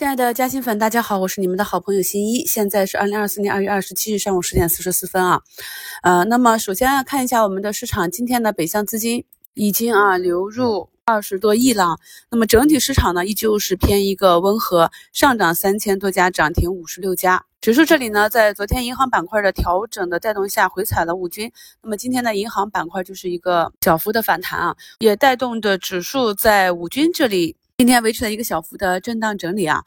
亲爱的嘉兴粉，大家好，我是你们的好朋友新一。现在是二零二四年二月二十七日上午十点四十四分啊。呃，那么首先看一下我们的市场，今天的北向资金已经啊流入二十多亿了。那么整体市场呢，依旧是偏一个温和，上涨三千多家，涨停五十六家。指数这里呢，在昨天银行板块的调整的带动下，回踩了五均。那么今天的银行板块就是一个小幅的反弹啊，也带动着指数在五均这里。今天维持了一个小幅的震荡整理啊，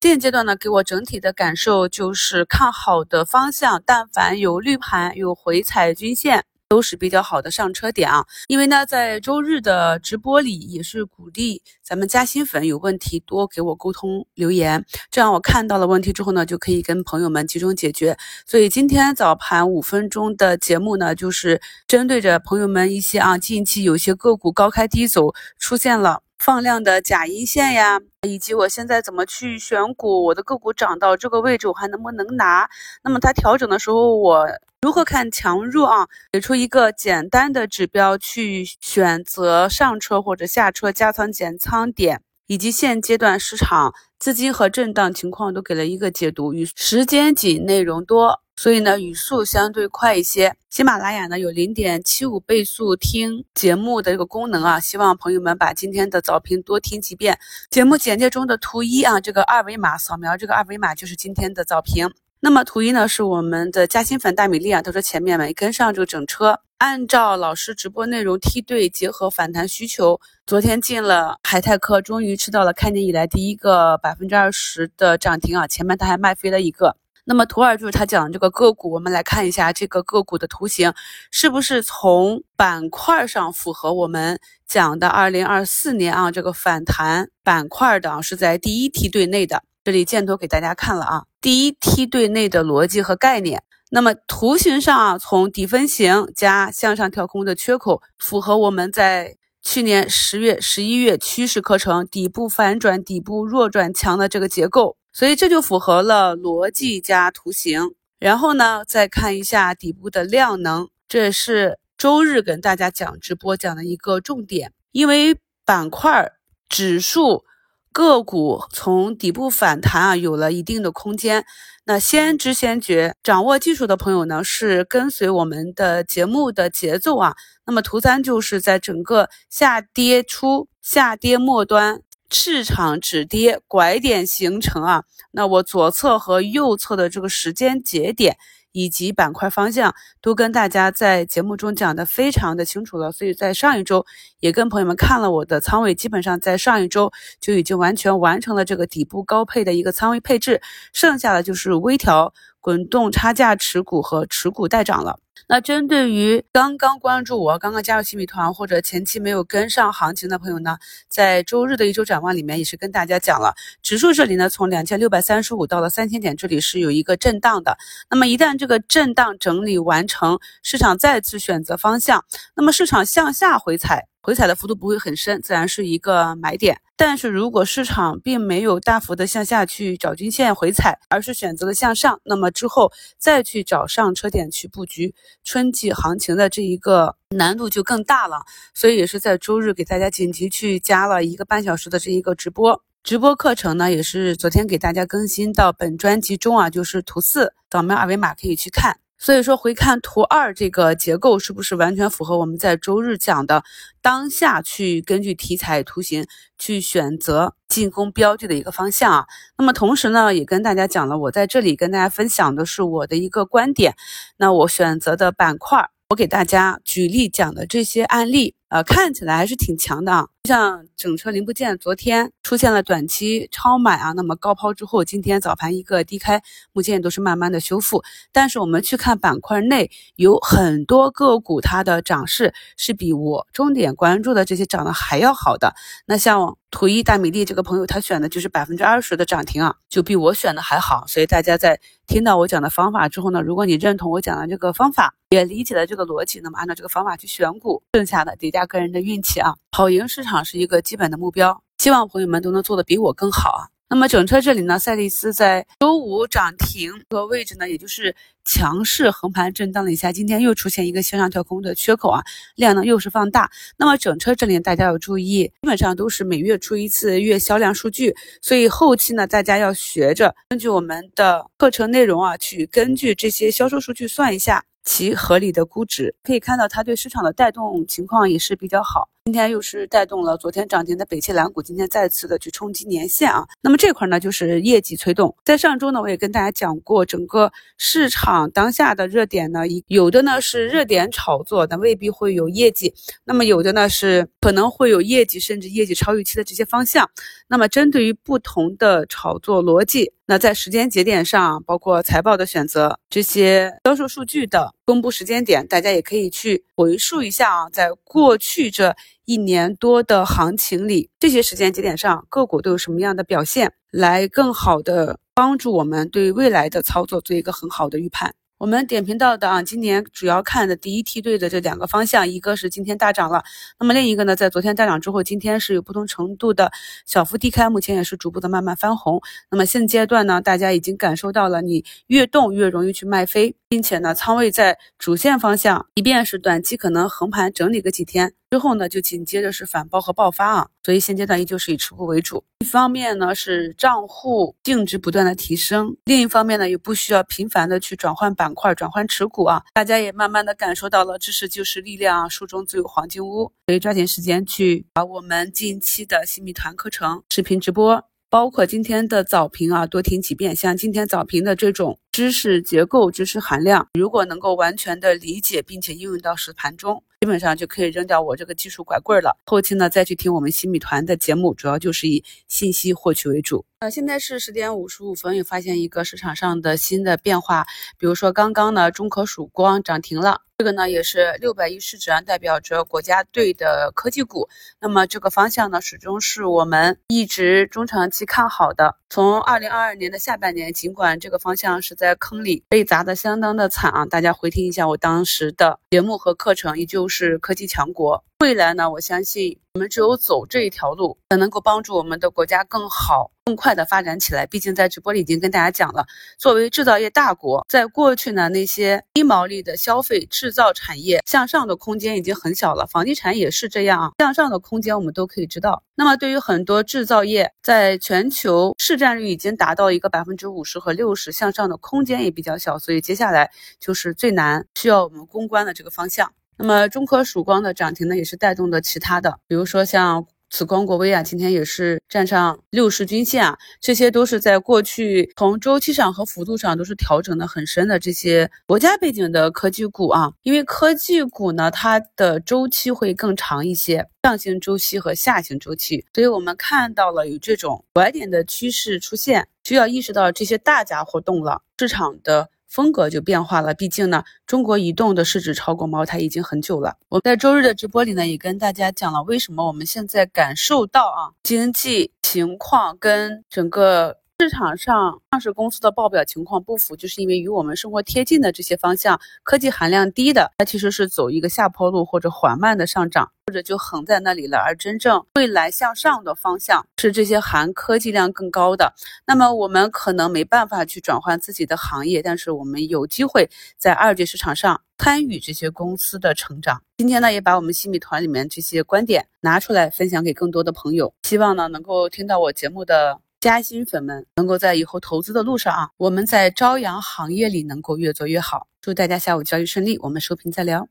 现阶段呢，给我整体的感受就是看好的方向，但凡有绿盘、有回踩均线，都是比较好的上车点啊。因为呢，在周日的直播里也是鼓励咱们加新粉有问题多给我沟通留言，这样我看到了问题之后呢，就可以跟朋友们集中解决。所以今天早盘五分钟的节目呢，就是针对着朋友们一些啊，近期有些个股高开低走出现了。放量的假阴线呀，以及我现在怎么去选股，我的个股涨到这个位置，我还能不能拿？那么它调整的时候，我如何看强弱啊？给出一个简单的指标去选择上车或者下车加仓减仓点，以及现阶段市场资金和震荡情况都给了一个解读，与时间紧，内容多。所以呢，语速相对快一些。喜马拉雅呢有零点七五倍速听节目的这个功能啊，希望朋友们把今天的早评多听几遍。节目简介中的图一啊，这个二维码扫描这个二维码就是今天的早评。那么图一呢是我们的嘉兴粉大米粒啊，都说前面没跟上这个整车，按照老师直播内容梯队结合反弹需求，昨天进了海泰科，终于吃到了开年以来第一个百分之二十的涨停啊，前面他还卖飞了一个。那么图二就是他讲这个个股，我们来看一下这个个股的图形，是不是从板块上符合我们讲的二零二四年啊这个反弹板块的，啊是在第一梯队内的。这里箭头给大家看了啊，第一梯队内的逻辑和概念。那么图形上啊，从底分型加向上跳空的缺口，符合我们在去年十月、十一月趋势课程底部反转、底部弱转强的这个结构。所以这就符合了逻辑加图形，然后呢，再看一下底部的量能，这是周日跟大家讲直播讲的一个重点。因为板块、指数、个股从底部反弹啊，有了一定的空间。那先知先觉，掌握技术的朋友呢，是跟随我们的节目的节奏啊。那么图三就是在整个下跌初、下跌末端。市场止跌拐点形成啊，那我左侧和右侧的这个时间节点以及板块方向都跟大家在节目中讲的非常的清楚了，所以在上一周也跟朋友们看了我的仓位，基本上在上一周就已经完全完成了这个底部高配的一个仓位配置，剩下的就是微调。滚动差价持股和持股待涨了。那针对于刚刚关注我、刚刚加入新米团或者前期没有跟上行情的朋友呢，在周日的一周展望里面也是跟大家讲了，指数这里呢从两千六百三十五到了三千点，这里是有一个震荡的。那么一旦这个震荡整理完成，市场再次选择方向，那么市场向下回踩。回踩的幅度不会很深，自然是一个买点。但是如果市场并没有大幅的向下去找均线回踩，而是选择了向上，那么之后再去找上车点去布局春季行情的这一个难度就更大了。所以也是在周日给大家紧急去加了一个半小时的这一个直播直播课程呢，也是昨天给大家更新到本专辑中啊，就是图四，扫描二维码可以去看。所以说回看图二这个结构是不是完全符合我们在周日讲的当下去根据题材图形去选择进攻标的的一个方向啊？那么同时呢，也跟大家讲了，我在这里跟大家分享的是我的一个观点。那我选择的板块，我给大家举例讲的这些案例。呃，看起来还是挺强的啊，像整车零部件，昨天出现了短期超买啊，那么高抛之后，今天早盘一个低开，目前都是慢慢的修复。但是我们去看板块内有很多个股，它的涨势是比我重点关注的这些涨得还要好的。那像图一大米粒这个朋友，他选的就是百分之二十的涨停啊，就比我选的还好。所以大家在听到我讲的方法之后呢，如果你认同我讲的这个方法，也理解了这个逻辑，那么按照这个方法去选股，剩下的叠加加。个人的运气啊，跑赢市场是一个基本的目标，希望朋友们都能做的比我更好啊。那么整车这里呢，赛力斯在周五涨停这个位置呢，也就是强势横盘震荡了一下，今天又出现一个向上跳空的缺口啊，量呢又是放大。那么整车这里大家要注意，基本上都是每月出一次月销量数据，所以后期呢，大家要学着根据我们的课程内容啊，去根据这些销售数据算一下。其合理的估值，可以看到它对市场的带动情况也是比较好。今天又是带动了昨天涨停的北汽蓝股，今天再次的去冲击年线啊。那么这块呢，就是业绩催动。在上周呢，我也跟大家讲过，整个市场当下的热点呢，有的呢是热点炒作，但未必会有业绩；那么有的呢是可能会有业绩，甚至业绩超预期的这些方向。那么针对于不同的炒作逻辑，那在时间节点上，包括财报的选择，这些销售数据的公布时间点，大家也可以去回溯一下啊，在过去这。一年多的行情里，这些时间节点上个股都有什么样的表现，来更好的帮助我们对未来的操作做一个很好的预判。我们点评到的啊，今年主要看的第一梯队的这两个方向，一个是今天大涨了，那么另一个呢，在昨天大涨之后，今天是有不同程度的小幅低开，目前也是逐步的慢慢翻红。那么现阶段呢，大家已经感受到了，你越动越容易去卖飞，并且呢，仓位在主线方向，即便是短期可能横盘整理个几天。之后呢，就紧接着是反包和爆发啊，所以现阶段依旧是以持股为主。一方面呢是账户净值不断的提升，另一方面呢也不需要频繁的去转换板块、转换持股啊。大家也慢慢的感受到了知识就是力量啊，书中自有黄金屋，可以抓紧时间去把我们近期的新米团课程视频直播。包括今天的早评啊，多听几遍。像今天早评的这种知识结构、知识含量，如果能够完全的理解并且应用到实盘中，基本上就可以扔掉我这个技术拐棍了。后期呢，再去听我们新米团的节目，主要就是以信息获取为主。呃，现在是十点五十五分，又发现一个市场上的新的变化，比如说刚刚呢，中科曙光涨停了。这个呢也是六百亿市值啊，代表着国家队的科技股。那么这个方向呢，始终是我们一直中长期看好的。从二零二二年的下半年，尽管这个方向是在在坑里被砸的相当的惨啊，大家回听一下我当时的节目和课程，依旧是科技强国。未来呢，我相信我们只有走这一条路，才能够帮助我们的国家更好、更快的发展起来。毕竟在直播里已经跟大家讲了，作为制造业大国，在过去呢，那些低毛利的消费制造产业向上的空间已经很小了，房地产也是这样啊，向上的空间我们都可以知道。那么对于很多制造业，在全球市占率已经达到一个百分之五十和六十，向上的空间也比较小，所以接下来就是最难需要我们攻关的这个方向。那么中科曙光的涨停呢，也是带动的其他的，比如说像紫光国威啊，今天也是站上六十均线啊，这些都是在过去从周期上和幅度上都是调整的很深的这些国家背景的科技股啊。因为科技股呢，它的周期会更长一些，上行周期和下行周期，所以我们看到了有这种拐点的趋势出现，需要意识到这些大家伙动了，市场的。风格就变化了，毕竟呢，中国移动的市值超过茅台已经很久了。我在周日的直播里呢，也跟大家讲了为什么我们现在感受到啊，经济情况跟整个。市场上上市公司的报表情况不符，就是因为与我们生活贴近的这些方向，科技含量低的，它其实是走一个下坡路或者缓慢的上涨，或者就横在那里了。而真正未来向上的方向是这些含科技量更高的。那么我们可能没办法去转换自己的行业，但是我们有机会在二级市场上参与这些公司的成长。今天呢，也把我们新米团里面这些观点拿出来分享给更多的朋友，希望呢能够听到我节目的。嘉兴粉们能够在以后投资的路上啊，我们在朝阳行业里能够越做越好。祝大家下午交易顺利，我们收评再聊。